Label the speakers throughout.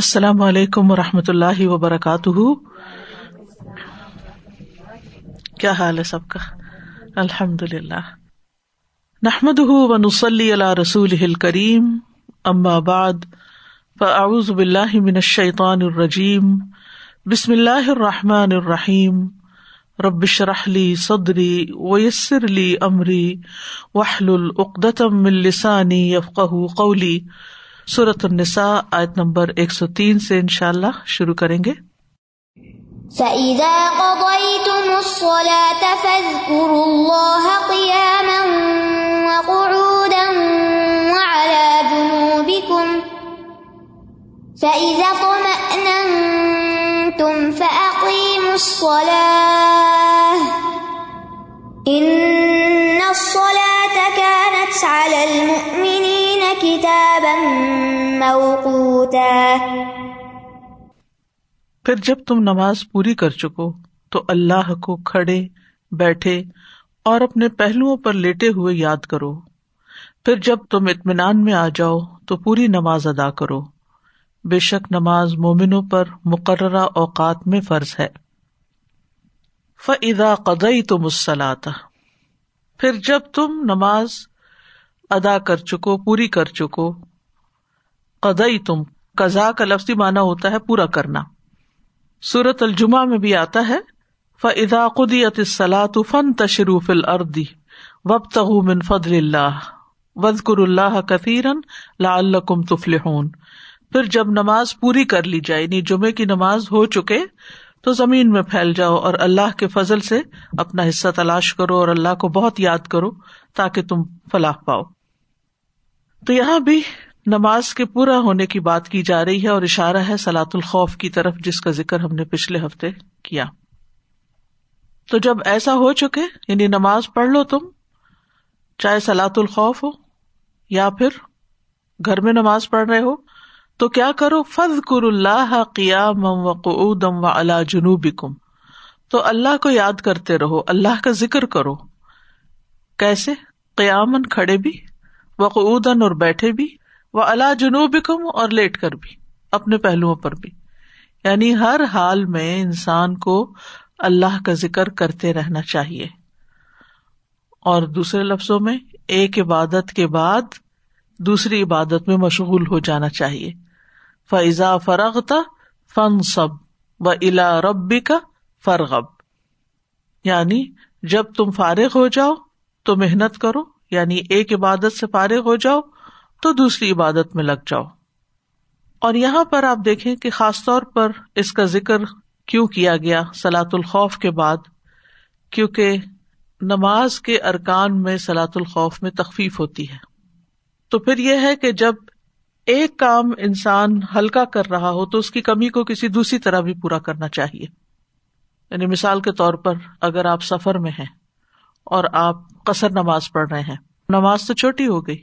Speaker 1: السلام علیکم و رحمۃ اللہ وبرکاتہ۔ کیا حال ہے سب کا؟ الحمد للہ نحمد و نسلی اللہ رسول کریم اما بعد، فاعوذ باللہ من الشیطان الرجیم۔ بسم اللہ الرحمٰن الرحیم۔ ربش رحلی صدری ویسر علی عمری وحل العقدم السانی یفق قولی۔ صورت النساء، آیت نمبر ایک سو تین سے ان اللہ شروع کریں گے۔
Speaker 2: فَإِذَا قَضَيْتُمُ الصَّلَاةَ فَاذْكُرُوا اللَّهَ قِيَامًا وَقُعُودًا وَعَلَى جُنُوبِكُمْ فَإِذَا طُمَأْنَنْتُمْ فَأَقِيمُوا الصَّلَاةَ إِنَّ الصَّلَاةَ كَانَتْ عَلَى الْمُؤْمِنِينَ كِتَابًا
Speaker 1: پھر جب تم نماز پوری کر چکو تو اللہ کو کھڑے، بیٹھے اور اپنے پہلوؤں پر لیٹے ہوئے یاد کرو۔ پھر جب تم اطمینان میں آ جاؤ تو پوری نماز ادا کرو۔ بے شک نماز مومنوں پر مقررہ اوقات میں فرض ہے۔ فضا قدئی تو مسلاتا پھر جب تم نماز ادا کر چکو، پوری کر چکو۔ قدئی تم قزا کا لفظی مانا ہوتا ہے پورا کرنا۔ سورت الجمہ میں بھی آتا ہے فضا قدیت فن تشروف الردی وب من فضل اللہ وزقر اللہ کثیرن لا الکم تفل پھر جب نماز پوری کر لی جائے یعنی جمعے کی نماز ہو چکے، تو زمین میں پھیل جاؤ اور اللہ کے فضل سے اپنا حصہ تلاش کرو اور اللہ کو بہت یاد کرو تاکہ تم فلاح پاؤ۔ تو یہاں بھی نماز کے پورا ہونے کی بات کی جا رہی ہے اور اشارہ ہے سلاۃ الخوف کی طرف، جس کا ذکر ہم نے پچھلے ہفتے کیا۔ تو جب ایسا ہو چکے یعنی نماز پڑھ لو تم، چاہے سلاۃ الخوف ہو یا پھر گھر میں نماز پڑھ رہے ہو، تو کیا کرو؟ فض کر اللہ قیام و قعودم و اللہ جنوب کم تو اللہ کو یاد کرتے رہو، اللہ کا ذکر کرو۔ کیسے؟ قیامن کھڑے بھی وقعودن اور بیٹھے بھی وہ اللہ جنوب کم اور لیٹ کر بھی، اپنے پہلوؤں پر بھی۔ یعنی ہر حال میں انسان کو اللہ کا ذکر کرتے رہنا چاہیے۔ اور دوسرے لفظوں میں، ایک عبادت کے بعد دوسری عبادت میں مشغول ہو جانا چاہیے۔ فضا فرغتا فن سب و الا ربی کا فرغب یعنی جب تم فارغ ہو جاؤ تو محنت کرو یعنی ایک عبادت سے فارغ ہو جاؤ تو دوسری عبادت میں لگ جاؤ۔ اور یہاں پر آپ دیکھیں کہ خاص طور پر اس کا ذکر کیوں کیا گیا سلاۃ الخوف کے بعد؟ کیونکہ نماز کے ارکان میں سلاۃ الخوف میں تخفیف ہوتی ہے۔ تو پھر یہ ہے کہ جب ایک کام انسان ہلکا کر رہا ہو تو اس کی کمی کو کسی دوسری طرح بھی پورا کرنا چاہیے۔ یعنی مثال کے طور پر اگر آپ سفر میں ہیں اور آپ قصر نماز پڑھ رہے ہیں۔ نماز تو چھوٹی ہو گئی،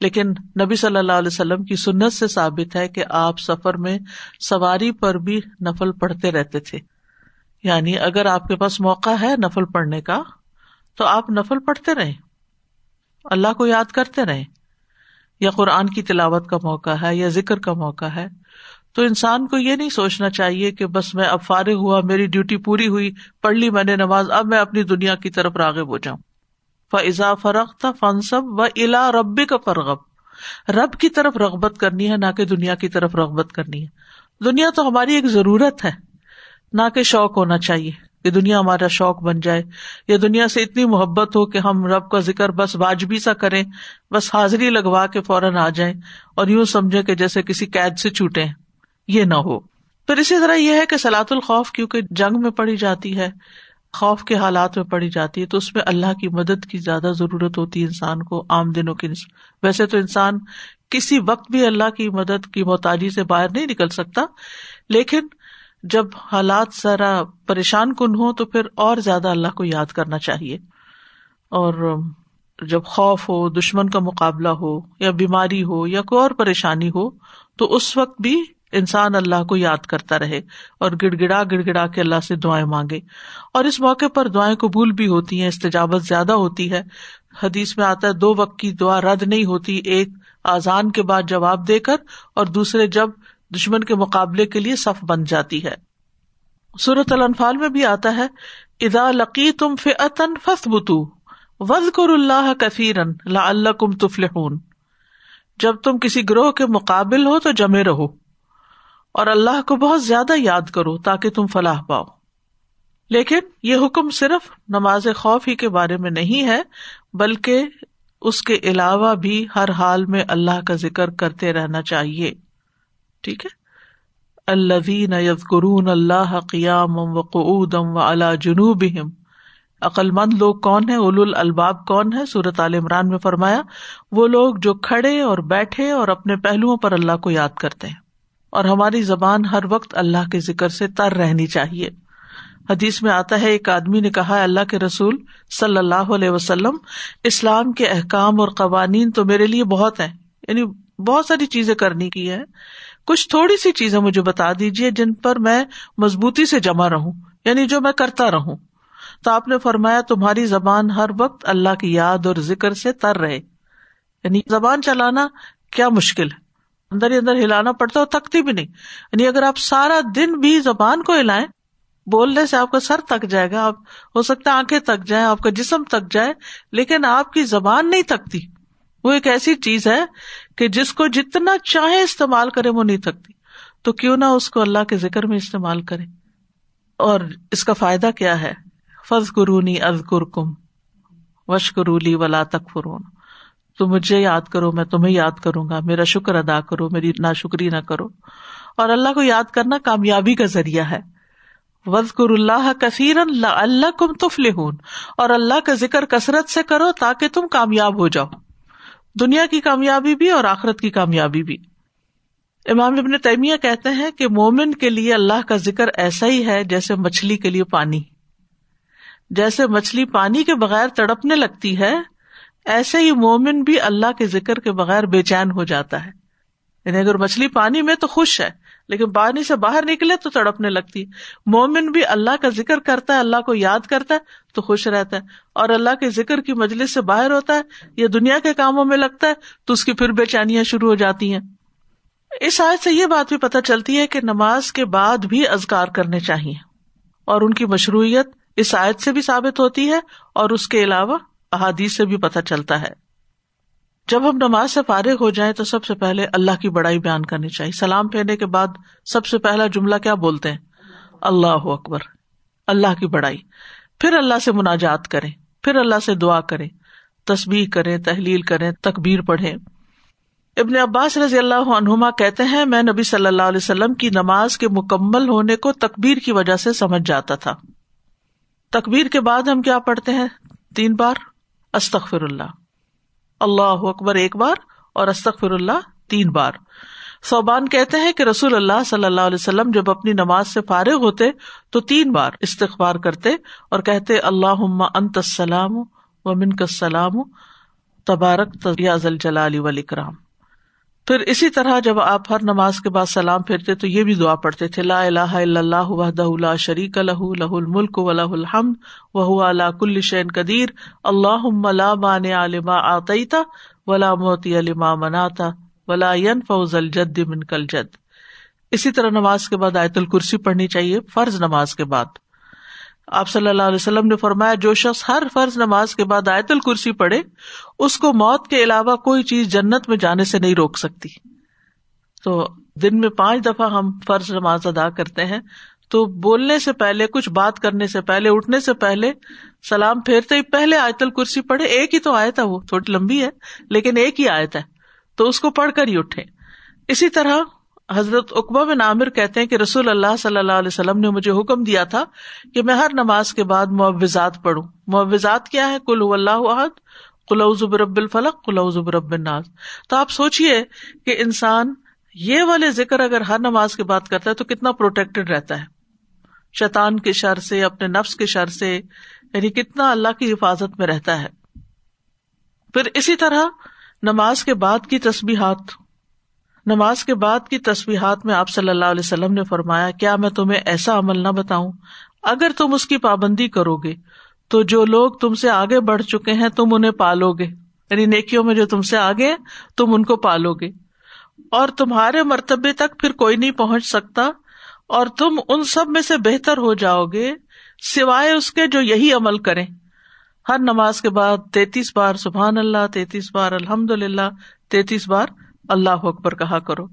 Speaker 1: لیکن نبی صلی اللہ علیہ وسلم کی سنت سے ثابت ہے کہ آپ سفر میں سواری پر بھی نفل پڑھتے رہتے تھے۔ یعنی اگر آپ کے پاس موقع ہے نفل پڑھنے کا، تو آپ نفل پڑھتے رہے اللہ کو یاد کرتے رہے یا قرآن کی تلاوت کا موقع ہے، یا ذکر کا موقع ہے۔ تو انسان کو یہ نہیں سوچنا چاہیے کہ بس میں اب فارغ ہوا، میری ڈیوٹی پوری ہوئی، پڑھ لی میں نے نماز، اب میں اپنی دنیا کی طرف راغب ہو جاؤں۔ فضا فرق تھا فنصب و الا ربی کا فرغب رب کی طرف رغبت کرنی ہے، نہ کہ دنیا کی طرف رغبت کرنی ہے۔ دنیا تو ہماری ایک ضرورت ہے، نہ کہ شوق ہونا چاہیے کہ دنیا ہمارا شوق بن جائے۔ یا دنیا سے اتنی محبت ہو کہ ہم رب کا ذکر بس واجبی سا کریں، بس حاضری لگوا کے فوراً آ جائیں اور یوں سمجھے کہ جیسے کسی قید سے چھوٹے یہ نہ ہو۔ پھر اسی طرح یہ ہے کہ سلاۃ الخوف کیونکہ جنگ میں پڑی جاتی ہے، خوف کے حالات میں پڑی جاتی ہے، تو اس میں اللہ کی مدد کی زیادہ ضرورت ہوتی ہے انسان کو عام دنوں کی ویسے تو انسان کسی وقت بھی اللہ کی مدد کی محتاجی سے باہر نہیں نکل سکتا، لیکن جب حالات ذرا پریشان کن ہو تو پھر اور زیادہ اللہ کو یاد کرنا چاہیے۔ اور جب خوف ہو، دشمن کا مقابلہ ہو، یا بیماری ہو، یا کوئی اور پریشانی ہو، تو اس وقت بھی انسان اللہ کو یاد کرتا رہے اور گڑ گڑا گڑ گڑا کے اللہ سے دعائیں مانگے۔ اور اس موقع پر دعائیں قبول بھی ہوتی ہیں، استجابت زیادہ ہوتی ہے۔ حدیث میں آتا ہے، دو وقت کی دعا رد نہیں ہوتی، ایک آزان کے بعد جواب دے کر اور دوسرے جب دشمن کے مقابلے کے لیے صف بن جاتی ہے۔ صورت الانفال میں بھی آتا ہے ادا لقی تم فن فس بتو وز کر اللہ کثیرن لا اللہ کم تفل جب تم کسی گروہ کے مقابل ہو تو جمے رہو۔ اور اللہ کو بہت زیادہ یاد کرو تاکہ تم فلاح پاؤ۔ لیکن یہ حکم صرف نماز خوف ہی کے بارے میں نہیں ہے، بلکہ اس کے علاوہ بھی ہر حال میں اللہ کا ذکر کرتے رہنا چاہیے۔ ٹھیک ہے؟ الذین یذکرون اللہ قیام و قعودم و علی جنوبہم۔ عقل مند لوگ کون ہیں؟ اول الباب کون ہے صورت عال عمران میں فرمایا، وہ لوگ جو کھڑے اور بیٹھے اور اپنے پہلوؤں پر اللہ کو یاد کرتے ہیں۔ اور ہماری زبان ہر وقت اللہ کے ذکر سے تر رہنی چاہیے۔ حدیث میں آتا ہے، ایک آدمی نے کہا اللہ کے رسول صلی اللہ علیہ وسلم، اسلام کے احکام اور قوانین تو میرے لیے بہت ہیں۔ یعنی بہت ساری چیزیں کرنے کی ہے کچھ تھوڑی سی چیزیں مجھے بتا دیجیے جن پر میں مضبوطی سے جمع رہوں یعنی جو میں کرتا رہوں۔ تو آپ نے فرمایا، تمہاری زبان ہر وقت اللہ کی یاد اور ذکر سے تر رہے۔ یعنی زبان چلانا کیا مشکل ہے؟ اندر ہی اندر ہلانا پڑتا اور تکتی بھی نہیں۔ یعنی اگر آپ سارا دن بھی زبان کو ہلائیں، بولنے سے آپ کا سر تک جائے گا، آپ ہو سکتا ہے آنکھیں تک جائیں، آپ کا جسم تک جائے، لیکن آپ کی زبان نہیں تکتی وہ ایک ایسی چیز ہے کہ جس کو جتنا چاہے استعمال کرے، وہ نہیں تھکتی۔ تو کیوں نہ اس کو اللہ کے ذکر میں استعمال کرے۔ اور اس کا فائدہ کیا ہے؟ فض قرونی از کم وش قرولی ولا تک فرون تو مجھے یاد کرو، میں تمہیں یاد کروں گا۔ میرا شکر ادا کرو، میری نا شکری نہ کرو۔ اور اللہ کو یاد کرنا کامیابی کا ذریعہ ہے۔ وزقر اللہ کثیر اللہ کم تفل اور اللہ کا ذکر کثرت سے کرو تاکہ تم کامیاب ہو جاؤ۔ دنیا کی کامیابی بھی اور آخرت کی کامیابی بھی۔ امام ابن تیمیہ کہتے ہیں کہ مومن کے لیے اللہ کا ذکر ایسا ہی ہے جیسے مچھلی کے لیے پانی۔ جیسے مچھلی پانی کے بغیر تڑپنے لگتی ہے ایسے ہی مومن بھی اللہ کے ذکر کے بغیر بے چین ہو جاتا ہے۔ یعنی اگر مچھلی پانی میں تو خوش ہے، لیکن پانی سے باہر نکلے تو تڑپنے لگتی مومن بھی اللہ کا ذکر کرتا ہے، اللہ کو یاد کرتا ہے تو خوش رہتا ہے۔ اور اللہ کے ذکر کی مجلس سے باہر ہوتا ہے، یا دنیا کے کاموں میں لگتا ہے، تو اس کی پھر بے چینیاں شروع ہو جاتی ہیں۔ اس آیت سے یہ بات بھی پتہ چلتی ہے کہ نماز کے بعد بھی ازگار کرنے چاہیے۔ اور ان کی مشروعیت اس آیت سے بھی ثابت ہوتی ہے اور اس کے علاوہ احادیث سے بھی پتہ چلتا ہے۔ جب ہم نماز سے فارغ ہو جائیں تو سب سے پہلے اللہ کی بڑائی بیان کرنی چاہیے۔ سلام پھیرنے کے بعد سب سے پہلا جملہ کیا بولتے ہیں؟ اللہ اکبر۔ اللہ کی بڑائی۔ پھر اللہ سے مناجات کرے پھر اللہ سے دعا کرے تصبیح کرے تحلیل کرے تکبیر پڑھے ابن عباس رضی اللہ عنہما کہتے ہیں، میں نبی صلی اللہ علیہ وسلم کی نماز کے مکمل ہونے کو تکبیر کی وجہ سے سمجھ جاتا تھا۔ تکبیر کے بعد ہم کیا پڑھتے ہیں؟ تین بار۔ استخر اللہ۔ اللہ اکبر ایک بار اور استخر اللہ تین بار۔ صوبان کہتے ہیں کہ رسول اللہ صلی اللہ علیہ وسلم جب اپنی نماز سے فارغ ہوتے تو تین بار استغبار کرتے اور کہتے اللہ انت السلام و من کا تبارک تیاز الجلال ولیکرام پھر اسی طرح جب آپ ہر نماز کے بعد سلام پھیرتے تو یہ بھی دعا پڑھتے تھے، لا الہ الا اللہ وحدہ لا شریک لہ لہ الملک و لہ الحمد وهو على كل شيء قدیر اللهم لا مانع لما اعطيت ولا معطي لما منعت ولا ينفع ذا الجد منك الجد اسی طرح نماز کے بعد آیت الکرسی پڑھنی چاہیے، فرض نماز کے بعد۔ آپ صلی اللہ علیہ وسلم نے فرمایا، جو شخص ہر فرض نماز کے بعد آیت الکرسی پڑھے، اس کو موت کے علاوہ کوئی چیز جنت میں جانے سے نہیں روک سکتی۔ تو دن میں پانچ دفعہ ہم فرض نماز ادا کرتے ہیں۔ تو بولنے سے پہلے، کچھ بات کرنے سے پہلے، اٹھنے سے پہلے، سلام پھیرتے ہی پہلے آیت الکرسی پڑھے۔ ایک ہی تو آیت ہے، وہ تھوڑی لمبی ہے، لیکن ایک ہی آیت ہے۔ تو اس کو پڑھ کر ہی اٹھے اسی طرح حضرت اقبا بن عامر کہتے ہیں کہ رسول اللہ صلی اللہ علیہ وسلم نے مجھے حکم دیا تھا کہ میں ہر نماز کے بعد معوضات پڑھوں۔ معوضات کیا ہے کل اللہ عہد کلو رب الفلق کلو رب الناس۔ تو آپ سوچیے کہ انسان یہ والے ذکر اگر ہر نماز کے بعد کرتا ہے تو کتنا پروٹیکٹڈ رہتا ہے۔ شیطان کے شر سے، اپنے نفس کے شر سے یعنی کتنا اللہ کی حفاظت میں رہتا ہے۔ پھر اسی طرح نماز کے بعد کی تسبیحات۔ نماز کے بعد کی تصویرات میں آپ صلی اللہ علیہ وسلم نے فرمایا، کیا میں تمہیں ایسا عمل نہ بتاؤں؟ اگر تم اس کی پابندی کرو گے تو جو لوگ تم سے آگے بڑھ چکے ہیں، تم انہیں پالو گے یعنی نیکیوں میں جو تم سے آگے تم ان کو پالو گے اور تمہارے مرتبے تک پھر کوئی نہیں پہنچ سکتا، اور تم ان سب میں سے بہتر ہو جاؤ گے سوائے اس کے جو یہی عمل کریں۔ ہر نماز کے بعد تینتیس بار سبحان اللہ، تینتیس بار الحمد للہ تینتیس بار اللہ اکبر کہا کرو۔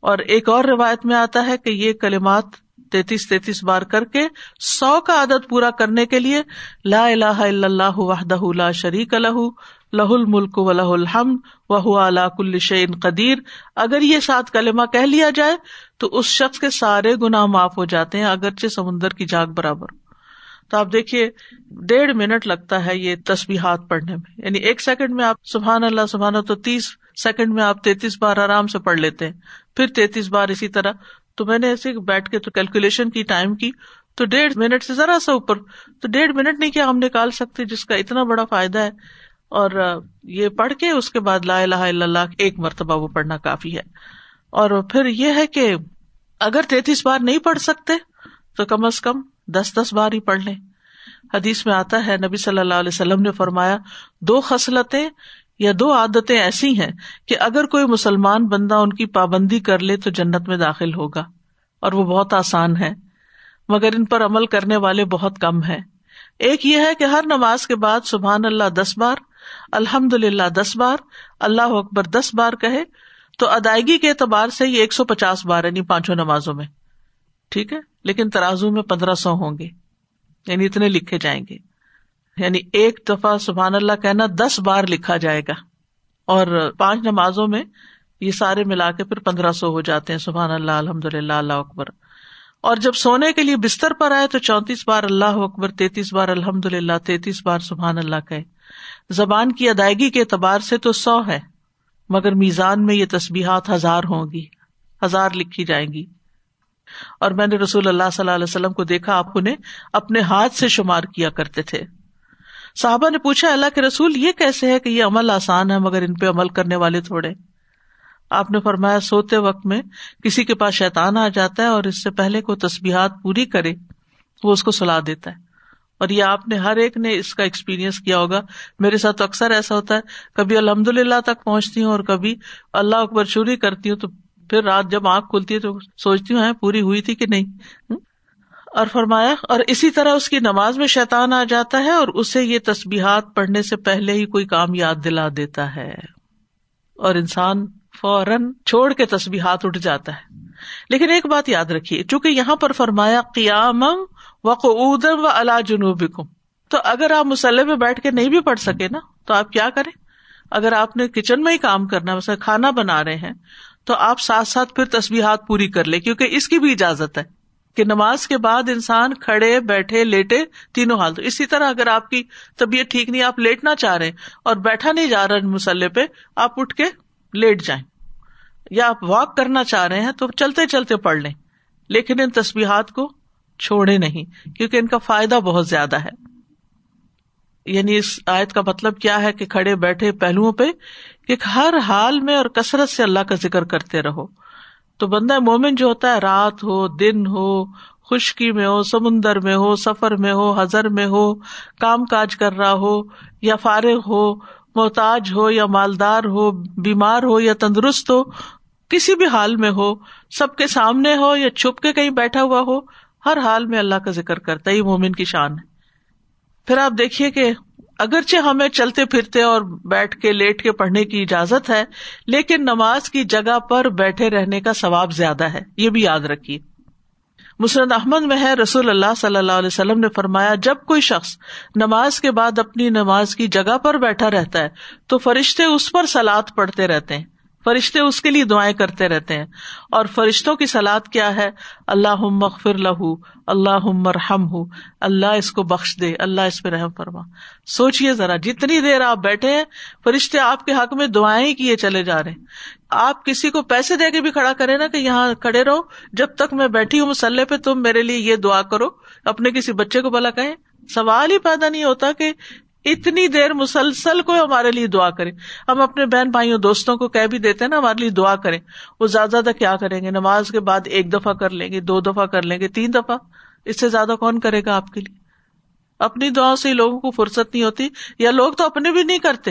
Speaker 1: اور ایک اور روایت میں آتا ہے کہ یہ کلمات تینتیس تینتیس بار کر کے سو کا عادت پورا کرنے کے لیے لا الہ الا اللہ وحدہ لا شریک لہ لہ الملک و لہ الحمد و اللہ کل شعین قدیر۔ اگر یہ سات کلمہ کہہ لیا جائے تو اس شخص کے سارے گناہ معاف ہو جاتے ہیں، اگرچہ سمندر کی جاگ برابر۔ تو آپ دیکھیے، ڈیڑھ منٹ لگتا ہے یہ تصویرات پڑھنے میں۔ یعنی ایک سیکنڈ میں آپ سبحان اللہ، سبحان تو تیس سیکنڈ میں آپ تینتیس بار آرام سے پڑھ لیتے ہیں، پھر تینتیس بار اسی طرح۔ تو میں نے ایسے بیٹھ کے تو کیلکولیشن کی ٹائم کی۔ تو ڈیڑھ منٹ سے ذرا سا اوپر، تو ڈیڑھ منٹ نہیں کیا ہم نکال سکتے، جس کا اتنا بڑا فائدہ ہے۔ اور یہ پڑھ کے اس کے بعد لا الہ الا اللہ ایک مرتبہ وہ پڑھنا کافی ہے۔ اور پھر یہ ہے کہ اگر تینتیس بار نہیں پڑھ سکتے، تو کم از کم دس دس بار ہی پڑھ لیں۔ حدیث میں آتا ہے، نبی صلی اللہ علیہ وسلم نے فرمایا، دو خصلتیں یا دو عادتیں ایسی ہیں کہ اگر کوئی مسلمان بندہ ان کی پابندی کر لے تو جنت میں داخل ہوگا، اور وہ بہت آسان ہے مگر ان پر عمل کرنے والے بہت کم ہے ایک یہ ہے کہ ہر نماز کے بعد سبحان اللہ دس بار الحمد للہ دس بار، اللہ اکبر دس بار کہے، تو ادائیگی کے اعتبار سے یہ ایک سو پچاس بار یعنی پانچوں نمازوں میں۔ ٹھیک ہے؟ لیکن ترازو میں پندرہ سو ہوں گے یعنی اتنے لکھے جائیں گے۔ یعنی ایک دفعہ سبحان اللہ کہنا دس بار لکھا جائے گا اور پانچ نمازوں میں یہ سارے ملا کے پھر پندرہ سو ہو جاتے ہیں، سبحان اللہ الحمد للہ اللہ اکبر۔ اور جب سونے کے لیے بستر پر آئے تو چونتیس بار اللہ اکبر، تینتیس بار الحمد للہ تینتیس بار سبحان اللہ کہ زبان کی ادائیگی کے اعتبار سے تو سو ہے، مگر میزان میں یہ تصبیحات ہزار ہوں گی، ہزار لکھی جائیں گی۔ اور میں نے رسول اللہ صلی اللہ علیہ وسلم کو دیکھا، آپ انہیں اپنے ہاتھ سے شمار کیا کرتے تھے۔ صاحبہ نے پوچھا، اللہ کے رسول یہ کیسے ہے کہ یہ عمل آسان ہے مگر ان پہ عمل کرنے والے تھوڑے؟ آپ نے فرمایا، سوتے وقت میں کسی کے پاس شیتان آ جاتا ہے اور اس سے پہلے کو تصبیحات پوری کرے وہ اس کو سلا دیتا ہے۔ اور یہ آپ نے ہر ایک نے اس کا ایکسپیرئنس کیا ہوگا۔ میرے ساتھ تو اکثر ایسا ہوتا ہے، کبھی الحمد للہ تک پہنچتی ہوں اور کبھی اللہ اکبر چوری کرتی ہوں تو پھر رات جب آنکھ کھلتی ہے تو سوچتی ہوں پوری ہوئی تھی کہ نہیں؟ اور فرمایا، اور اسی طرح اس کی نماز میں شیتان آ جاتا ہے اور اسے یہ تسبیحات پڑھنے سے پہلے ہی کوئی کام یاد دلا دیتا ہے۔ اور انسان فوراً چھوڑ کے تسبیحات اٹھ جاتا ہے۔ لیکن ایک بات یاد رکھیے، چونکہ یہاں پر فرمایا قیام و قعود و اللہ جنوب تو اگر آپ مسلح میں بیٹھ کے نہیں بھی پڑھ سکے نا، تو آپ کیا کریں؟ اگر آپ نے کچن میں ہی کام کرنا ہے کھانا بنا رہے ہیں، تو آپ ساتھ ساتھ پھر تصویرات پوری کر لیں، کیونکہ اس کی بھی اجازت ہے۔ کہ نماز کے بعد انسان کھڑے، بیٹھے، لیٹے تینوں حالت۔ اسی طرح اگر آپ کی طبیعت ٹھیک نہیں، آپ لیٹنا چاہ رہے ہیں اور بیٹھا نہیں جا رہا مسلح پہ، آپ اٹھ کے لیٹ جائیں۔ یا آپ واک کرنا چاہ رہے ہیں تو چلتے چلتے پڑھ لیں۔ لیکن ان تصویرات کو چھوڑے نہیں، کیونکہ ان کا فائدہ بہت زیادہ ہے۔ یعنی اس آیت کا مطلب کیا ہے کہ کھڑے بیٹھے پہلوؤں پہ، کہ ہر حال میں اور کثرت سے اللہ کا ذکر کرتے رہو۔ تو بندہ مومن جو ہوتا ہے، رات ہو، دن ہو، خشکی میں ہو، سمندر میں ہو، سفر میں ہو ہزر میں ہو، کام کاج کر رہا ہو، یا فارغ ہو، محتاج ہو، یا مالدار ہو، بیمار ہو، یا تندرست ہو، کسی بھی حال میں ہو، سب کے سامنے ہو، یا چھپ کے کہیں بیٹھا ہوا ہو، ہر حال میں اللہ کا ذکر کرتا ہے، یہ مومن کی شان ہے۔ پھر آپ دیکھیے کہ اگرچہ ہمیں چلتے پھرتے اور بیٹھ کے لیٹ کے پڑھنے کی اجازت ہے، لیکن نماز کی جگہ پر بیٹھے رہنے کا ثواب زیادہ ہے۔ یہ بھی یاد رکھیے۔ مسرد احمد میں ہے، رسول اللہ صلی اللہ علیہ وسلم نے فرمایا، جب کوئی شخص نماز کے بعد اپنی نماز کی جگہ پر بیٹھا رہتا ہے، تو فرشتے اس پر سلاد پڑھتے رہتے ہیں۔ فرشتے اس کے لیے دعائیں کرتے رہتے ہیں۔ اور فرشتوں کی سلاد کیا ہے؟ اللہ مغفر لہو اللہ مرحم ہُو اللہ اس کو بخش دے، اللہ اس پہ رحم فرما۔ سوچیے ذرا، جتنی دیر آپ بیٹھے ہیں، فرشتے آپ کے حق میں دعائیں کیے چلے جا رہے ہیں۔ آپ کسی کو پیسے دے کے بھی کھڑا کرے نا کہ یہاں کھڑے رہو، جب تک میں بیٹھی ہوں مسلح پہ، تم میرے لیے یہ دعا کرو۔ اپنے کسی بچے کو بلا کہیں۔ سوال ہی پیدا نہیں ہوتا کہ اتنی دیر مسلسل کو ہمارے لیے دعا کرے۔ ہم اپنے بہن بھائیوں، دوستوں کو کہہ بھی دیتے نا، ہمارے لیے دعا کریں۔ وہ زیادہ زیادہ کیا کریں گے؟ نماز کے بعد ایک دفعہ کر لیں گے، دو دفعہ کر لیں گے، تین دفعہ؟ اس سے زیادہ کون کرے گا آپ کے لیے؟ اپنی دعا سے لوگوں کو فرصت نہیں ہوتی، یا لوگ تو اپنے بھی نہیں کرتے۔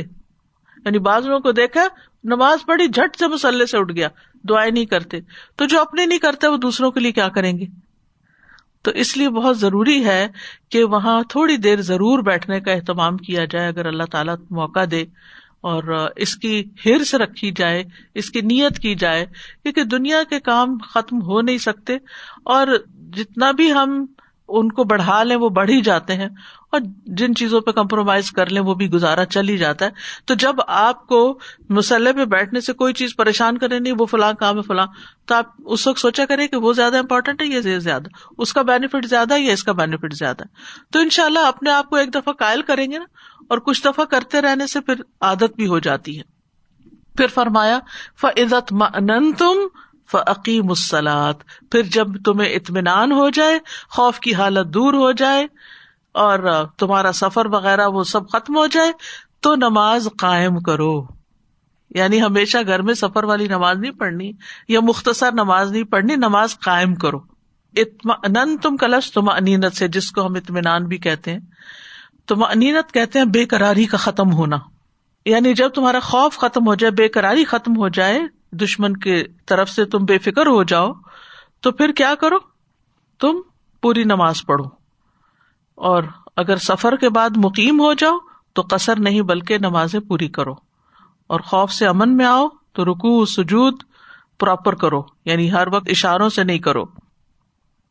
Speaker 1: یعنی بعض لوگوں کو دیکھا، نماز پڑھی، جھٹ سے مسلح سے اٹھ گیا، دعائیں نہیں کرتے۔ تو جو اپنے نہیں کرتے، وہ دوسروں کے لیے کیا کریں گے؟ تو اس لیے بہت ضروری ہے کہ وہاں تھوڑی دیر ضرور بیٹھنے کا اہتمام کیا جائے، اگر اللہ تعالیٰ موقع دے اور اس کی ہرس رکھی جائے، اس کی نیت کی جائے، کیونکہ دنیا کے کام ختم ہو نہیں سکتے اور جتنا بھی ہم ان کو بڑھا لیں، وہ بڑھ ہی جاتے ہیں اور جن چیزوں پہ کمپرومائز کر لیں، وہ بھی گزارا چل ہی جاتا ہے۔ تو جب آپ کو مسلح پہ بیٹھنے سے کوئی چیز پریشان کرے، نہیں، وہ فلاں کام ہے، فلاں۔ تو آپ اس وقت سوچا کرے کہ وہ زیادہ امپورٹنٹ ہے یہ زیادہ؟ اس کا بینیفٹ زیادہ ہے یا اس کا بینیفٹ زیادہ ہے؟ تو ان شاء اللہ اپنے آپ کو ایک دفعہ قائل کریں گے نا، اور کچھ دفعہ کرتے رہنے سے پھر عادت بھی ہو جاتی ہے۔ پھر فرمایا فعزت من تم فعقی مسلات پھر جب تمہیں اطمینان ہو جائے، خوف کی حالت دور ہو جائے اور تمہارا سفر وغیرہ وہ سب ختم ہو جائے، تو نماز قائم کرو۔ یعنی ہمیشہ گھر میں سفر والی نماز نہیں پڑھنی یا مختصر نماز نہیں پڑھنی، نماز قائم کرو۔ اتم تم کلش تم انینت سے، جس کو ہم اطمینان بھی کہتے ہیں۔ تم انینت کہتے ہیں بے قراری کا ختم ہونا۔ یعنی جب تمہارا خوف ختم ہو جائے، بے قراری ختم ہو جائے دشمن کے طرف سے تم بے فکر ہو جاؤ، تو پھر کیا کرو؟ تم پوری نماز پڑھو۔ اور اگر سفر کے بعد مقیم ہو جاؤ، تو قصر نہیں بلکہ نمازیں پوری کرو۔ اور خوف سے امن میں آؤ، تو رکو سجود پراپر کرو۔ یعنی ہر وقت اشاروں سے نہیں کرو۔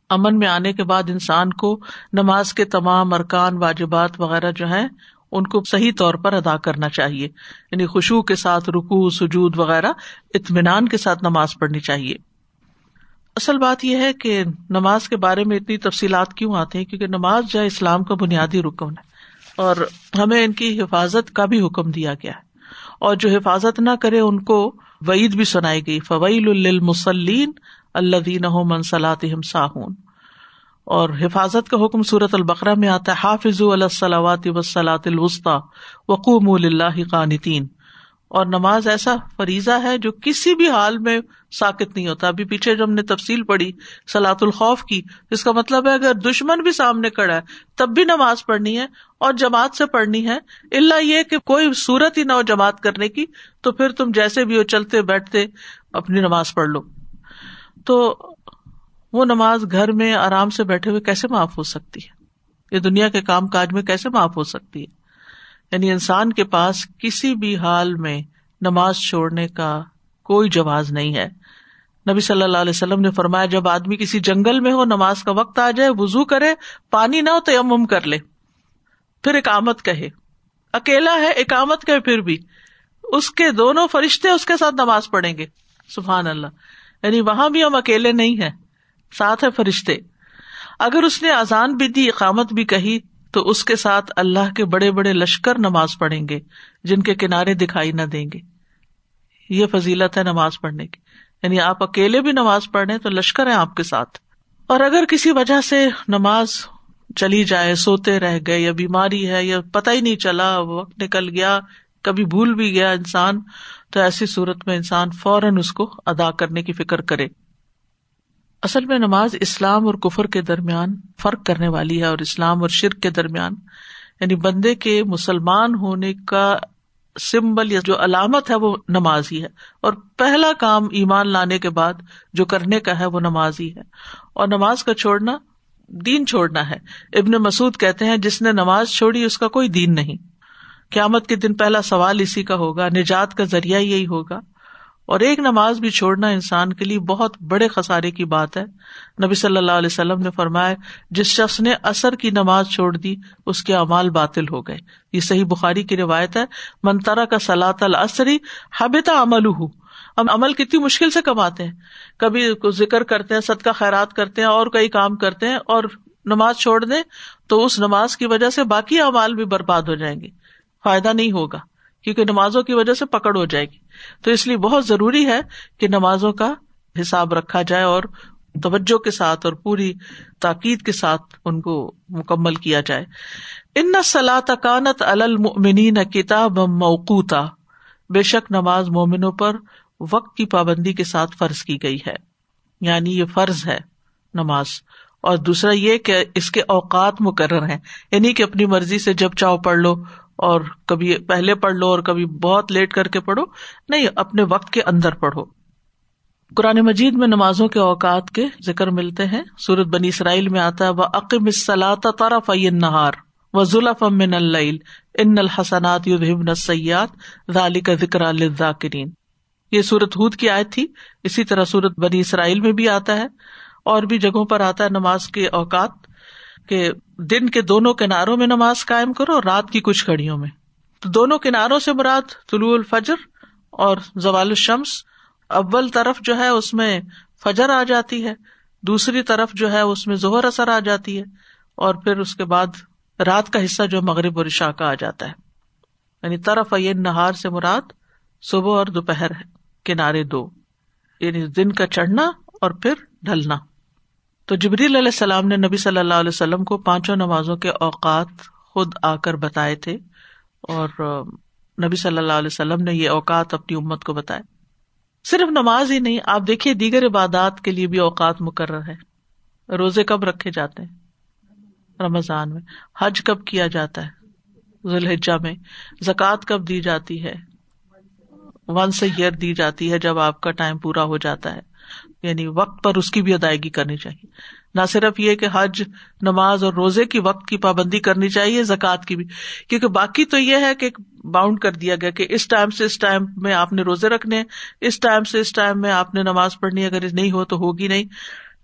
Speaker 1: امن میں آنے کے بعد انسان کو نماز کے تمام ارکان، واجبات وغیرہ جو ہیں ان کو صحیح طور پر ادا کرنا چاہیے۔ یعنی خوشبو کے ساتھ رکو سجود وغیرہ، اطمینان کے ساتھ نماز پڑھنی چاہیے۔ اصل بات یہ ہے کہ نماز کے بارے میں اتنی تفصیلات کیوں آتی ہیں؟ کیونکہ نماز جو ہے اسلام کا بنیادی رکن ہے۔ اور ہمیں ان کی حفاظت کا بھی حکم دیا گیا ہے۔ اور جو حفاظت نہ کرے، ان کو وعید بھی سنائی گئی۔ فویل المسلین اللہ دین منسلات ساہون اور حفاظت کا حکم صورت البقرہ میں آتا ہے حافظ الصلاوات وسلاۃ الوسطی وقوم اللہ قانتین. اور نماز ایسا فریضہ ہے جو کسی بھی حال میں ساکت نہیں ہوتا۔ ابھی پیچھے جو ہم نے تفصیل پڑھی سلاۃ الخوف کی جس کا مطلب ہے اگر دشمن بھی سامنے کڑا ہے، تب بھی نماز پڑھنی ہے اور جماعت سے پڑھنی ہے۔ اللہ یہ کہ کوئی صورت ہی نہ ہو جماعت کرنے کی، تو پھر تم جیسے بھی ہو، چلتے بیٹھتے اپنی نماز پڑھ لو۔ تو وہ نماز گھر میں آرام سے بیٹھے ہوئے کیسے معاف ہو سکتی ہے؟ یہ دنیا کے کام کاج میں کیسے معاف ہو سکتی ہے؟ یعنی انسان کے پاس کسی بھی حال میں نماز چھوڑنے کا کوئی جواز نہیں ہے۔ نبی صلی اللہ علیہ وسلم نے فرمایا، جب آدمی کسی جنگل میں ہو، نماز کا وقت آ جائے وزو کرے، پانی نہ ہو تو یم ام کر لے۔ پھر اکامت کہے۔ اکیلا ہے اکامت کہے پھر بھی۔ اس کے دونوں فرشتے اس کے ساتھ نماز پڑھیں گے۔ سبحان اللہ۔ یعنی وہاں بھی ہم اکیلے نہیں ہیں۔ ساتھ ہے فرشتے۔ اگر اس نے آزان بھی دی، اقامت بھی کہی، تو اس کے ساتھ اللہ کے بڑے بڑے لشکر نماز پڑھیں گے، جن کے کنارے دکھائی نہ دیں گے۔ یہ فضیلت ہے نماز پڑھنے کی۔ یعنی آپ اکیلے بھی نماز پڑھ تو لشکر ہے آپ کے ساتھ۔ اور اگر کسی وجہ سے نماز چلی جائے، سوتے رہ گئے، یا بیماری ہے، یا پتہ ہی نہیں چلا، وقت نکل گیا، کبھی بھول بھی گیا انسان، تو ایسی صورت میں انسان فوراً اس کو ادا کرنے کی فکر کرے۔ اصل میں نماز اسلام اور کفر کے درمیان فرق کرنے والی ہے اور اسلام اور شرک کے درمیان یعنی بندے کے مسلمان ہونے کا سمبل یا جو علامت ہے وہ نماز ہی ہے۔ اور پہلا کام ایمان لانے کے بعد جو کرنے کا ہے وہ نماز ہی ہے۔ اور نماز کا چھوڑنا دین چھوڑنا ہے۔ ابن مسعد کہتے ہیں، جس نے نماز چھوڑی اس کا کوئی دین نہیں۔ قیامت کے دن پہلا سوال اسی کا ہوگا، نجات کا ذریعہ یہی ہوگا۔ اور ایک نماز بھی چھوڑنا انسان کے لیے بہت بڑے خسارے کی بات ہے۔ نبی صلی اللہ علیہ وسلم نے فرمایا، جس شخص نے اثر کی نماز چھوڑ دی، اس کے امال باطل ہو گئے۔ یہ صحیح بخاری کی روایت ہے منترا کا سلاط العصری حبتا عمل ہوں ہم عمل کتنی مشکل سے کماتے ہیں۔ کبھی ذکر کرتے ہیں، صدقہ خیرات کرتے ہیں، اور کئی کام کرتے ہیں اور نماز چھوڑ دیں تو اس نماز کی وجہ سے باقی امال بھی برباد ہو جائیں گے۔ فائدہ نہیں ہوگا۔ کیونکہ نمازوں کی وجہ سے پکڑ ہو جائے گی۔ تو اس لیے بہت ضروری ہے کہ نمازوں کا حساب رکھا جائے اور توجہ کے ساتھ اور پوری تاکید کے ساتھ ان کو مکمل کیا جائے۔ ان سلا تکانت المنی نہ کتاب موقوتا۔ بے شک نماز مومنوں پر وقت کی پابندی کے ساتھ فرض کی گئی ہے۔ یعنی یہ فرض ہے نماز۔ اور دوسرا یہ کہ اس کے اوقات مقرر ہیں۔ یعنی کہ اپنی مرضی سے جب چاہو پڑھ لو۔ اور کبھی پہلے پڑھ لو اور کبھی بہت لیٹ کر کے پڑھو۔ نہیں، اپنے وقت کے اندر پڑھو۔ قرآن مجید میں نمازوں کے اوقات کے ذکر ملتے ہیں۔ سورت بنی اسرائیل میں آتا ہے وہ عقیم طرف نہار و ظلف امن ان الحسنات یدھبن سیات ذالی کا ذکر الذاکرین یہ سورت ہود کی آیت تھی۔ اسی طرح سورت بنی اسرائیل میں بھی آتا ہے اور بھی جگہوں پر آتا ہے نماز کے اوقات۔ کہ دن کے دونوں کناروں میں نماز قائم کرو اور رات کی کچھ گھڑیوں میں۔ تو دونوں کناروں سے مراد طلوع الفجر اور زوال الشمس۔ اول طرف جو ہے اس میں فجر آ جاتی ہے، دوسری طرف جو ہے اس میں زہر اثر آ جاتی ہے، اور پھر اس کے بعد رات کا حصہ جو مغرب اور عشاء کا آ جاتا ہے۔ یعنی طرف نہار سے مراد صبح اور دوپہر ہے، کنارے دو۔ یعنی دن کا چڑھنا اور پھر ڈھلنا۔ تو جبریل علیہ السلام نے نبی صلی اللہ علیہ وسلم کو پانچوں نمازوں کے اوقات خود آ کر بتائے تھے اور نبی صلی اللہ علیہ وسلم نے یہ اوقات اپنی امت کو بتائے۔ صرف نماز ہی نہیں، آپ دیکھیے دیگر عبادات کے لیے بھی اوقات مقرر ہے روزے کب رکھے جاتے ہیں؟ رمضان میں۔ حج کب کیا جاتا ہے؟ ذوالحجہ میں۔ زکوٰۃ کب دی جاتی ہے؟ ونس اے ایئر دی جاتی ہے جب آپ کا ٹائم پورا ہو جاتا ہے۔ یعنی وقت پر اس کی بھی ادائیگی کرنی چاہیے۔ نہ صرف یہ کہ حج، نماز اور روزے کی وقت کی پابندی کرنی چاہیے، زکوٰۃ کی بھی۔ کیونکہ باقی تو یہ ہے کہ باؤنڈ کر دیا گیا کہ اس ٹائم سے اس ٹائم میں آپ نے روزے رکھنے، اس ٹائم سے اس ٹائم میں آپ نے نماز پڑھنی، اگر نہیں ہو تو ہوگی نہیں۔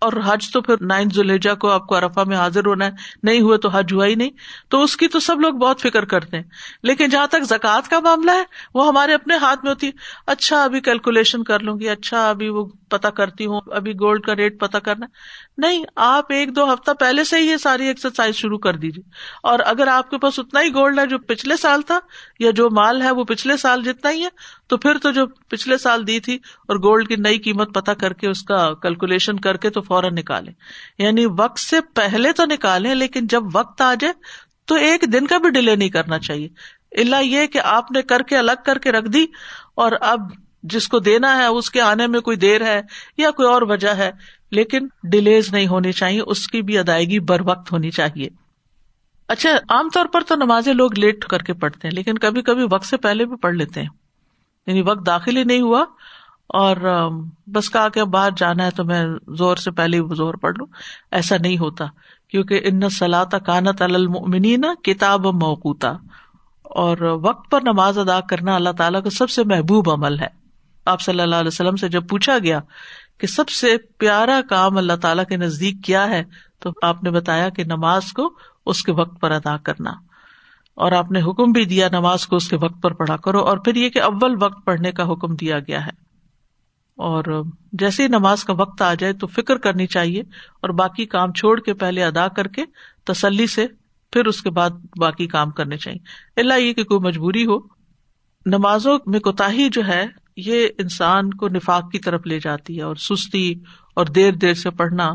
Speaker 1: اور حج تو پھر نائن زلیجا کو آپ کو ارفا میں حاضر ہونا ہے۔ نہیں ہوئے تو حج ہوا ہی نہیں۔ تو اس کی تو سب لوگ بہت فکر کرتے ہیں۔ لیکن جہاں تک زکوٰۃ کا معاملہ ہے، وہ ہمارے اپنے ہاتھ میں ہوتی ہے۔ اچھا ابھی کیلکولیشن کر لوں گی۔ اچھا ابھی وہ پتا کرتی ہوں۔ ابھی گولڈ کا ریٹ پتا کرنا نہیں، آپ ایک دو ہفتہ پہلے سے ہی یہ ساری ایکسرسائز شروع کر دیجیے اور اگر آپ کے پاس اتنا ہی گولڈ ہے جو پچھلے سال تھا، یا جو مال ہے وہ پچھلے سال جتنا ہی ہے، تو پھر تو جو پچھلے سال دی تھی اور گولڈ کی نئی قیمت پتا کر کے اس کا کیلکولیشن کر کے تو فوراً نکالے یعنی وقت سے پہلے تو نکالے لیکن جب وقت آ جائے تو ایک دن کا بھی ڈیلے نہیں کرنا چاہیے۔ اللہ یہ کہ آپ نے کر کے الگ کر کے رکھ دی اور اب جس کو دینا ہے، اس کے آنے میں کوئی دیر ہے یا کوئی اور وجہ ہے، لیکن ڈیلیز نہیں ہونی چاہیے، اس کی بھی ادائیگی بر وقت ہونی چاہیے۔ اچھا عام طور پر تو نمازیں لوگ لیٹ کر کے پڑھتے ہیں، لیکن کبھی کبھی وقت سے پہلے بھی پڑھ لیتے ہیں۔ یعنی وقت داخل ہی نہیں ہوا اور بس کہا کہ اب باہر جانا ہے تو میں زور سے پہلے ہی زور پڑھ لوں۔ ایسا نہیں ہوتا، کیونکہ ان سلاتا کانت المنی نا کتاب موقوتا۔ اور وقت پر نماز ادا کرنا اللہ تعالیٰ کا سب سے محبوب عمل ہے۔ آپ صلی اللہ علیہ وسلم سے جب پوچھا گیا کہ سب سے پیارا کام اللہ تعالیٰ کے نزدیک کیا ہے، تو آپ نے بتایا کہ نماز کو اس کے وقت پر ادا کرنا۔ اور آپ نے حکم بھی دیا نماز کو اس کے وقت پر پڑھا کرو، اور پھر یہ کہ اول وقت پڑھنے کا حکم دیا گیا ہے۔ اور جیسے ہی نماز کا وقت آ جائے تو فکر کرنی چاہیے، اور باقی کام چھوڑ کے پہلے ادا کر کے تسلی سے پھر اس کے بعد باقی کام کرنے چاہیے۔ اللہ یہ کہ کوئی مجبوری ہو، نمازوں میں کوتا جو ہے یہ انسان کو نفاق کی طرف لے جاتی ہے اور سستی اور دیر دیر سے پڑھنا۔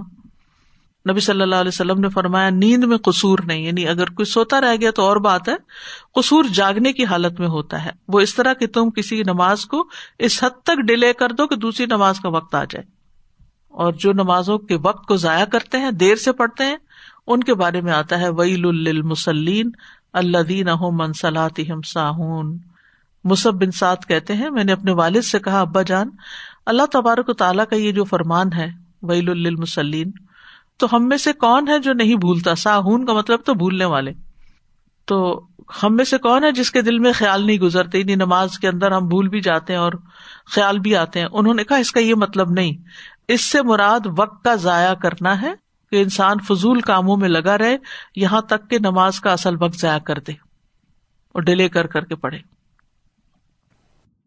Speaker 1: نبی صلی اللہ علیہ وسلم نے فرمایا، نیند میں قصور نہیں یعنی اگر کوئی سوتا رہ گیا تو اور بات ہے، قصور جاگنے کی حالت میں ہوتا ہے۔ وہ اس طرح کہ تم کسی نماز کو اس حد تک ڈیلے کر دو کہ دوسری نماز کا وقت آ جائے۔ اور جو نمازوں کے وقت کو ضائع کرتے ہیں، دیر سے پڑھتے ہیں، ان کے بارے میں آتا ہے، ویل المسلین اللہ دین منسلات ساہون۔ مصب بن سعد کہتے ہیں، میں نے اپنے والد سے کہا، ابا جان، اللہ تبارک و تعالیٰ کا یہ جو فرمان ہے، ویل المسلین تو ہم میں سے کون ہے جو نہیں بھولتا؟ ساہون کا مطلب تو بھولنے والے۔ تو ہم میں سے کون ہے جس کے دل میں خیال نہیں گزرتے؟ نہیں نماز کے اندر ہم بھول بھی جاتے ہیں اور خیال بھی آتے ہیں۔ انہوں نے کہا، اس کا یہ مطلب نہیں۔ اس سے مراد وقت کا ضائع کرنا ہے کہ انسان فضول کاموں میں لگا رہے، یہاں تک کہ نماز کا اصل وقت ضائع کر دے اور ڈیلے کر کر کے پڑھے۔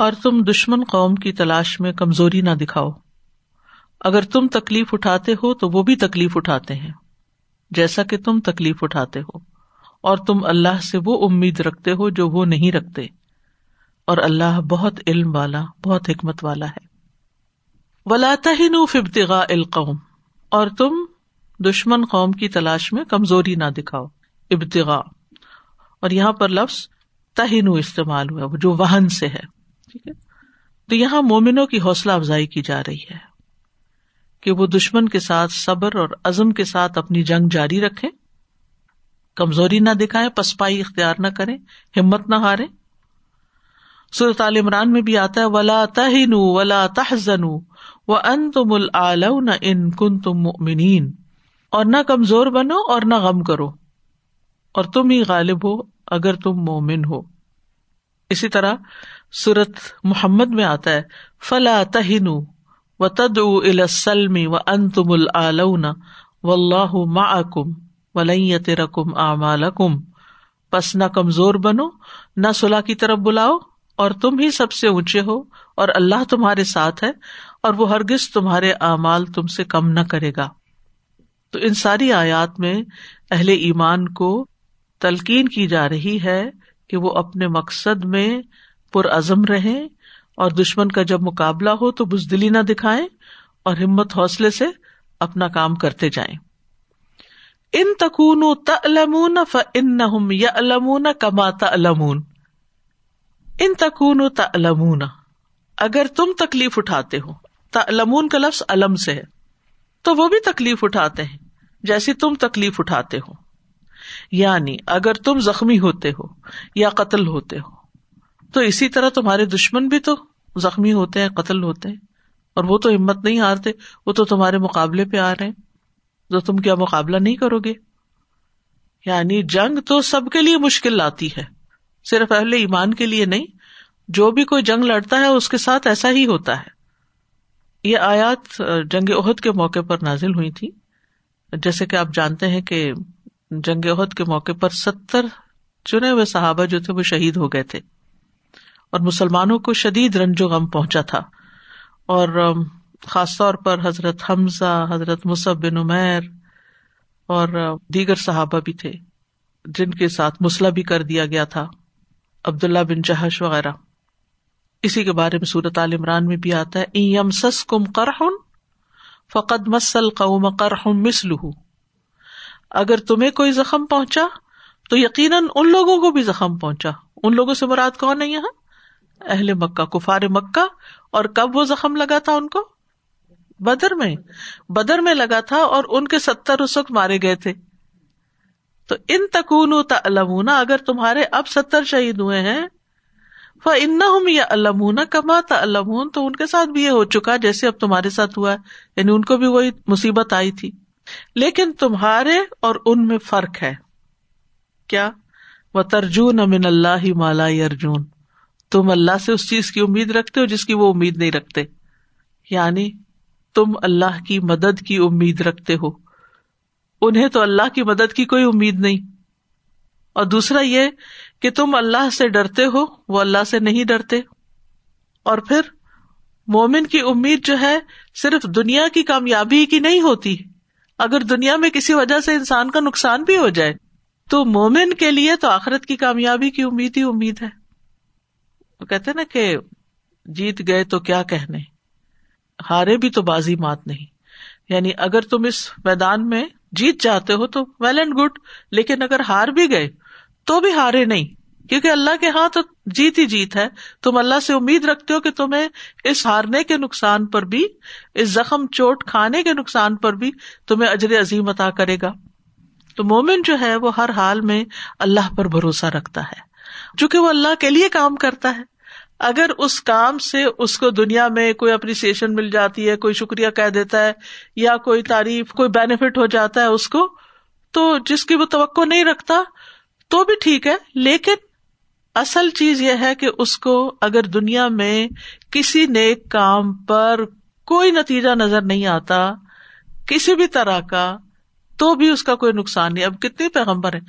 Speaker 1: اور تم دشمن قوم کی تلاش میں کمزوری نہ دکھاؤ۔ اگر تم تکلیف اٹھاتے ہو تو وہ بھی تکلیف اٹھاتے ہیں، جیسا کہ تم تکلیف اٹھاتے ہو۔ اور تم اللہ سے وہ امید رکھتے ہو جو وہ نہیں رکھتے۔ اور اللہ بہت علم والا، بہت حکمت والا ہے۔ ولا ابتغاء القوم، اور تم دشمن قوم کی تلاش میں کمزوری نہ دکھاؤ۔ ابتغا اور یہاں پر لفظ تہینو استعمال ہوا جو وہن سے ہے۔ ٹھیک ہے تو یہاں مومنوں کی حوصلہ افزائی کی جا رہی ہے کہ وہ دشمن کے ساتھ صبر اور عزم کے ساتھ اپنی جنگ جاری رکھے کمزوری نہ دکھائے پسپائی اختیار نہ کرے ہمت نہ ہارے سورت عال عمران میں بھی آتا ہے، ولا تہین ولا تحزن و ان تم العلون ان کن تم اور نہ کمزور بنو اور نہ غم کرو۔ اور تم ہی غالب ہو اگر تم مومن ہو۔ اسی طرح سورت محمد میں آتا ہے، فلا تہین و تد السلمی و ان تم العلون و اللہ معکم ولئ رقم اعمال کم پس نہ کمزور بنو، نہ صلاح کی طرف بلاؤ، اور تم ہی سب سے اونچے ہو، اور اللہ تمہارے ساتھ ہے، اور وہ ہرگز تمہارے اعمال تم سے کم نہ کرے گا۔ تو ان ساری آیات میں اہل ایمان کو تلقین کی جا رہی ہے کہ وہ اپنے مقصد میں پرعزم رہے اور دشمن کا جب مقابلہ ہو تو بزدلی نہ دکھائیں اور ہمت حوصلے سے اپنا کام کرتے جائیں۔ ان تکون تلمون ف ان یا المون کما تلمون ان تکون تلمون اگر تم تکلیف اٹھاتے ہو تلمون کا لفظ علم سے ہے، تو وہ بھی تکلیف اٹھاتے ہیں جیسی تم تکلیف اٹھاتے ہو۔ یعنی اگر تم زخمی ہوتے ہو یا قتل ہوتے ہو تو اسی طرح تمہارے دشمن بھی تو زخمی ہوتے ہیں، قتل ہوتے ہیں۔ اور وہ تو ہمت نہیں ہارتے، وہ تو تمہارے مقابلے پہ آ رہے ہیں۔ تو تم کیا مقابلہ نہیں کرو گے؟ یعنی جنگ تو سب کے لیے مشکل لاتی ہے۔ صرف اہل ایمان کے لیے نہیں، جو بھی کوئی جنگ لڑتا ہے، اس کے ساتھ ایسا ہی ہوتا ہے۔ یہ آیات جنگ عہد کے موقع پر نازل ہوئی تھی۔ جیسے کہ آپ جانتے ہیں کہ جنگ عہد کے موقع پر ستر چنے ہوئے صحابہ جو تھے، وہ شہید ہو گئے تھے۔ اور مسلمانوں کو شدید رنج و غم پہنچا تھا۔ اور خاص طور پر حضرت حمزہ، حضرت مصب بن عمیر اور دیگر صحابہ بھی تھے، جن کے ساتھ مسلح بھی کر دیا گیا تھا، عبداللہ بن جہش وغیرہ۔ اسی کے بارے میں صورت عال عمران میں بھی آتا ہے یم سس کم کرہن فقط مسل قوم کرہم مسلح اگر تمہیں کوئی زخم پہنچا تو یقیناً ان لوگوں کو بھی زخم پہنچا۔ ان لوگوں سے مراد کون ہے یہاں؟ اہل مکہ، کفار مکہ، اور کب وہ زخم لگا تھا ان کو؟ بدر میں۔ بدر میں لگا تھا اور ان کے ستر اس وقت مارے گئے تھے۔ تو ان تکون المونا اگر تمہارے اب ستر شہید ہوئے ہیں وہ ان یا المونا کما المون تو ان کے ساتھ بھی یہ ہو چکا جیسے اب تمہارے ساتھ ہوا ہے۔ یعنی ان کو بھی وہی مصیبت آئی تھی۔ لیکن تمہارے اور ان میں فرق ہے۔ کیا؟ وہ ترجون امن اللہ مالا ارجون تم اللہ سے اس چیز کی امید رکھتے ہو جس کی وہ امید نہیں رکھتے؟ یعنی تم اللہ کی مدد کی امید رکھتے ہو۔ انہیں تو اللہ کی مدد کی کوئی امید نہیں۔ اور دوسرا یہ کہ تم اللہ سے ڈرتے ہو، وہ اللہ سے نہیں ڈرتے۔ اور پھر مومن کی امید جو ہے صرف دنیا کی کامیابی کی نہیں ہوتی۔ اگر دنیا میں کسی وجہ سے انسان کا نقصان بھی ہو جائے، تو مومن کے لیے تو آخرت کی کامیابی کی امید ہی امید ہے۔ وہ کہتے نا کہ جیت گئے تو کیا کہنے؟ ہارے بھی تو بازی مات نہیں۔ یعنی اگر تم اس میدان میں جیت جاتے ہو تو ویل اینڈ گڈ لیکن اگر ہار بھی گئے تو بھی ہارے نہیں۔ کیونکہ اللہ کے ہاں تو جیت ہی جیت ہے۔ تم اللہ سے امید رکھتے ہو کہ تمہیں اس ہارنے کے نقصان پر بھی، اس زخم چوٹ کھانے کے نقصان پر بھی تمہیں اجر عظیم عطا کرے گا۔ تو مومن جو ہے وہ ہر حال میں اللہ پر بھروسہ رکھتا ہے۔ چونکہ وہ اللہ کے لیے کام کرتا ہے۔ اگر اس کام سے اس کو دنیا میں کوئی اپریسیشن مل جاتی ہے، کوئی شکریہ کہہ دیتا ہے یا کوئی تعریف، کوئی بینیفٹ ہو جاتا ہے اس کو، تو جس کی وہ توقع نہیں رکھتا تو بھی ٹھیک ہے۔ لیکن اصل چیز یہ ہے کہ اس کو اگر دنیا میں کسی نیک کام پر کوئی نتیجہ نظر نہیں آتا، کسی بھی طرح کا، تو بھی اس کا کوئی نقصان نہیں۔ اب کتنے پیغمبر ہیں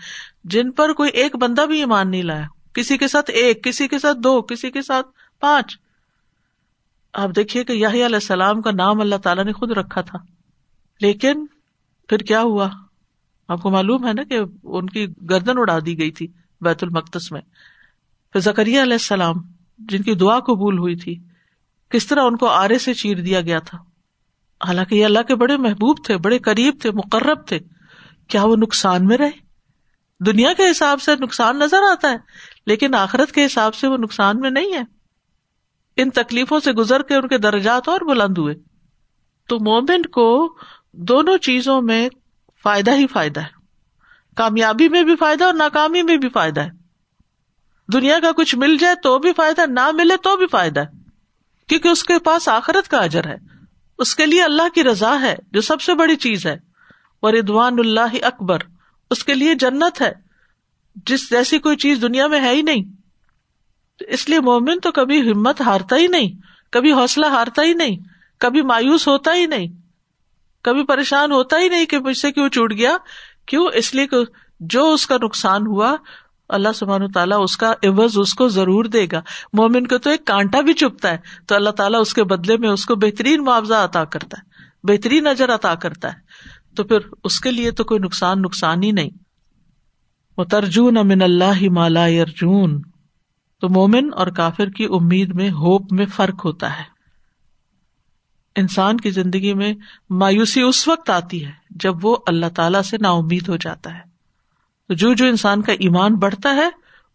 Speaker 1: جن پر کوئی ایک بندہ بھی ایمان نہیں لایا۔ کسی کے ساتھ ایک، کسی کے ساتھ دو، کسی کے ساتھ پانچ۔ آپ دیکھیے کہ یاہی علیہ السلام کا نام اللہ تعالیٰ نے خود رکھا تھا۔ لیکن پھر کیا ہوا؟ آپ کو معلوم ہے نا کہ ان کی گردن اڑا دی گئی تھی بیت المقدس میں۔ پھر زکریہ علیہ السلام، جن کی دعا قبول ہوئی تھی، کس طرح ان کو آرے سے چیر دیا گیا تھا؟ حالانکہ یہ اللہ کے بڑے محبوب تھے، بڑے قریب تھے، مقرب تھے۔ کیا وہ نقصان میں رہے؟ دنیا کے حساب سے نقصان نظر آتا ہے۔ لیکن آخرت کے حساب سے وہ نقصان میں نہیں ہے۔ ان تکلیفوں سے گزر کے ان کے درجات اور بلند ہوئے۔ تو مومن کو دونوں چیزوں میں فائدہ ہی فائدہ ہے۔ کامیابی میں بھی فائدہ اور ناکامی میں بھی فائدہ ہے۔ دنیا کا کچھ مل جائے تو بھی فائدہ، نہ ملے تو بھی فائدہ۔ ہے کیونکہ اس کے پاس آخرت کا اجر ہے۔ اس کے لیے اللہ کی رضا ہے، جو سب سے بڑی چیز ہے۔ اور ادوان اللہ اکبر۔ اس کے لیے جنت ہے۔ جس جیسی کوئی چیز دنیا میں ہے ہی نہیں۔ اس لیے مومن تو کبھی ہمت ہارتا ہی نہیں، کبھی حوصلہ ہارتا ہی نہیں، کبھی مایوس ہوتا ہی نہیں، کبھی پریشان ہوتا ہی نہیں کہ مجھ سے کیوں چوٹ گیا، کیوں؟ اس لیے جو اس کا نقصان ہوا، اللہ سبحان تعالیٰ اس کا عوض اس کو ضرور دے گا۔ مومن کو تو ایک کانٹا بھی چپتا ہے، تو اللہ تعالیٰ اس کے بدلے میں اس کو بہترین معاوضہ عطا کرتا ہے، بہترین نظر عطا کرتا ہے۔ تو پھر اس کے لیے تو کوئی نقصان نقصان ہی نہیں۔ وہ ترجون امن اللہ مالا ارجون تو مومن اور کافر کی امید میں، ہوپ میں فرق ہوتا ہے۔ انسان کی زندگی میں مایوسی اس وقت آتی ہے جب وہ اللہ تعالی سے نا امید ہو جاتا ہے۔ تو جو جو انسان کا ایمان بڑھتا ہے،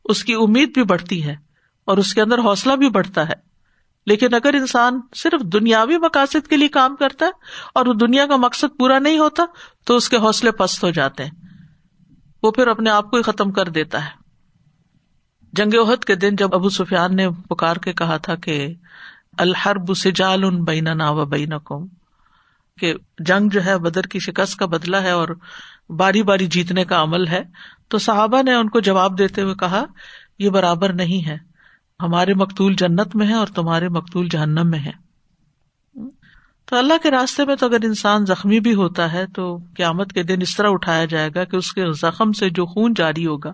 Speaker 1: اس کی امید بھی بڑھتی ہے اور اس کے اندر حوصلہ بھی بڑھتا ہے۔ لیکن اگر انسان صرف دنیاوی مقاصد کے لیے کام کرتا ہے اور وہ دنیا کا مقصد پورا نہیں ہوتا، تو اس کے حوصلے پست ہو جاتے ہیں۔ وہ پھر اپنے آپ کو ہی ختم کر دیتا ہے۔ جنگ عہد کے دن جب ابو سفیان نے پکار کے کہا تھا کہ الحرب سجال ان بینا نا و بین کہ جنگ جو ہے بدر کی شکست کا بدلا ہے اور باری باری جیتنے کا عمل ہے، تو صحابہ نے ان کو جواب دیتے ہوئے کہا، یہ برابر نہیں ہے۔ ہمارے مقتول جنت میں ہے اور تمہارے مقتول جہنم میں ہے تو اللہ کے راستے میں تو اگر انسان زخمی بھی ہوتا ہے تو قیامت کے دن اس طرح اٹھایا جائے گا کہ اس کے زخم سے جو خون جاری ہوگا،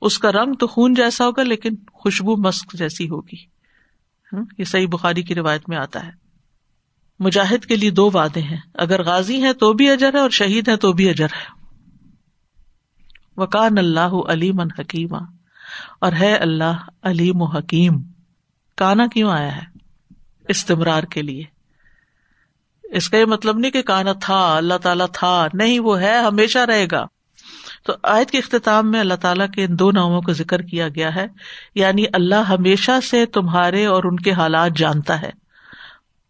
Speaker 1: اس کا رنگ تو خون جیسا ہوگا لیکن خوشبو مسک جیسی ہوگی۔ یہ صحیح بخاری کی روایت میں آتا ہے۔ مجاہد کے لیے دو وعدے ہیں۔ اگر غازی ہیں تو بھی اجر ہے اور شہید ہے تو بھی اجر ہے۔ وکان اللہ علیم حکیم اور ہے اللہ علیم و حکیم۔ کانا کیوں آیا ہے؟ استمرار کے لیے۔ اس کا یہ مطلب نہیں کہ کانا تھا، اللہ تعالیٰ تھا، نہیں، وہ ہے، ہمیشہ رہے گا۔ تو آیت کے اختتام میں اللہ تعالیٰ کے ان دو ناموں کا ذکر کیا گیا ہے۔ یعنی اللہ ہمیشہ سے تمہارے اور ان کے حالات جانتا ہے۔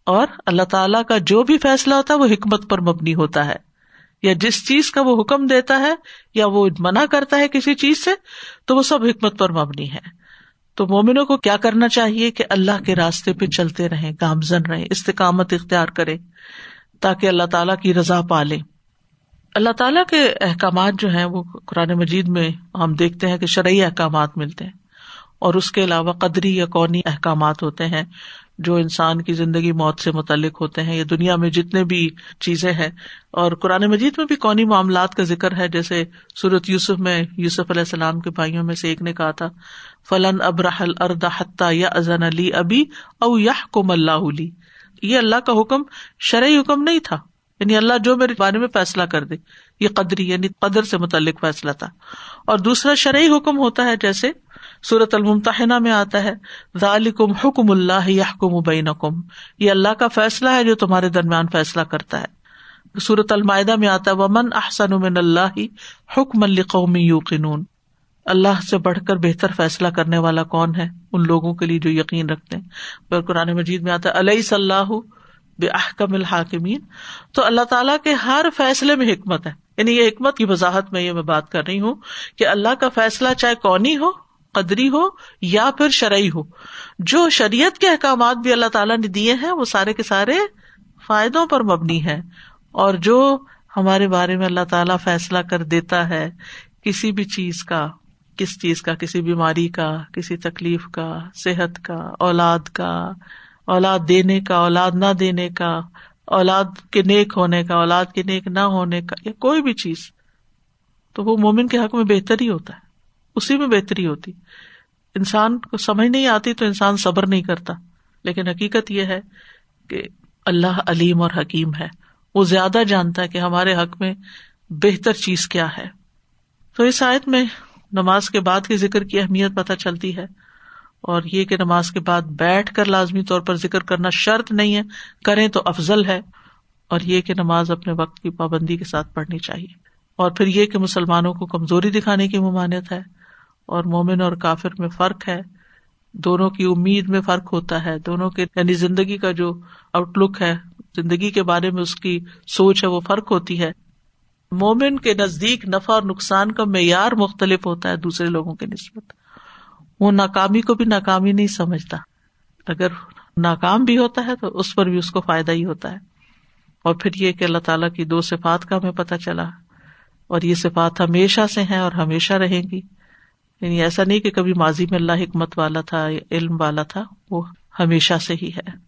Speaker 1: اور اللہ تعالیٰ کا جو بھی فیصلہ ہوتا ہے، وہ حکمت پر مبنی ہوتا ہے۔ یا جس چیز کا وہ حکم دیتا ہے، یا وہ منع کرتا ہے کسی چیز سے، تو وہ سب حکمت پر مبنی ہے۔ تو مومنوں کو کیا کرنا چاہیے کہ اللہ کے راستے پہ چلتے رہے گامزن رہے استقامت اختیار کرے، تاکہ اللہ تعالیٰ کی رضا پالے اللہ تعالیٰ کے احکامات جو ہیں، وہ قرآن مجید میں ہم دیکھتے ہیں کہ شرعی احکامات ملتے ہیں اور اس کے علاوہ قدری یا قونی احکامات ہوتے ہیں۔ جو انسان کی زندگی موت سے متعلق ہوتے ہیں یا دنیا میں جتنے بھی چیزیں ہیں، اور قرآن مجید میں بھی کونی معاملات کا ذکر ہے، جیسے سورت یوسف میں یوسف علیہ السلام کے بھائیوں میں سے ایک نے کہا تھا، فلن ابراہل اردا حتہ یا ازن علی ابی او یا کم اللہ علی یہ اللہ کا حکم، شرعی حکم نہیں تھا۔ یعنی اللہ جو میرے بارے میں فیصلہ کر دے، یہ قدری یعنی قدر سے متعلق فیصلہ تھا۔ اور دوسرا شرعی حکم ہوتا ہے، جیسے سورت المتحنا میں آتا ہے، ذالکم حکم اللہ یحکم بینکم۔ یہ اللہ کا فیصلہ ہے جو تمہارے درمیان فیصلہ کرتا ہے۔ سورت المائدہ میں آتا ہے، ومن احسن من اللہ حکم القومی یوقنون۔ اللہ سے بڑھ کر بہتر فیصلہ کرنے والا کون ہے؟ ان لوگوں کے لیے جو یقین رکھتے ہیں۔ قرآن مجید میں آتا ہے علیہ صلاح بے احکم الحاکمین، تو اللہ تعالیٰ کے ہر فیصلے میں حکمت ہے۔ یعنی یہ حکمت کی وضاحت میں یہ میں بات کر رہی ہوں کہ اللہ کا فیصلہ چاہے کونی ہو، قدری ہو یا پھر شرعی ہو۔ جو شریعت کے احکامات بھی اللہ تعالیٰ نے دیے ہیں، وہ سارے کے سارے فائدوں پر مبنی ہے اور جو ہمارے بارے میں اللہ تعالیٰ فیصلہ کر دیتا ہے، کسی بھی چیز کا، کس چیز کا، کسی بیماری کا، کسی تکلیف کا، صحت کا، اولاد کا اولاد دینے کا، اولاد نہ دینے کا، اولاد کے نیک ہونے کا، اولاد کے نیک نہ ہونے کا، یا کوئی بھی چیز، تو وہ مومن کے حق میں بہتر ہی ہوتا ہے۔ اسی میں بہتری ہوتی۔ انسان کو سمجھ نہیں آتی تو انسان صبر نہیں کرتا۔ لیکن حقیقت یہ ہے کہ اللہ علیم اور حکیم ہے۔ وہ زیادہ جانتا ہے کہ ہمارے حق میں بہتر چیز کیا ہے۔ تو اس آیت میں نماز کے بعد کے ذکر کی اہمیت پتہ چلتی ہے۔ اور یہ کہ نماز کے بعد بیٹھ کر لازمی طور پر ذکر کرنا شرط نہیں ہے، کریں تو افضل ہے، اور یہ کہ نماز اپنے وقت کی پابندی کے ساتھ پڑھنی چاہیے۔ اور پھر یہ کہ مسلمانوں کو کمزوری دکھانے کی ممانعت ہے، اور مومن اور کافر میں فرق ہے۔ دونوں کی امید میں فرق ہوتا ہے، دونوں کے یعنی زندگی کا جو آؤٹ لک ہے، زندگی کے بارے میں اس کی سوچ ہے، وہ فرق ہوتی ہے۔ مومن کے نزدیک نفع اور نقصان کا معیار مختلف ہوتا ہے دوسرے لوگوں کے نسبت۔ وہ ناکامی کو بھی ناکامی نہیں سمجھتا۔ اگر ناکام بھی ہوتا ہے تو اس پر بھی اس کو فائدہ ہی ہوتا ہے۔ اور پھر یہ کہ اللہ تعالیٰ کی دو صفات کا ہمیں پتہ چلا۔ اور یہ صفات ہمیشہ سے ہیں اور ہمیشہ رہیں گی۔ یعنی ایسا نہیں کہ کبھی ماضی میں اللہ حکمت والا تھا علم والا تھا، وہ ہمیشہ سے ہی ہے۔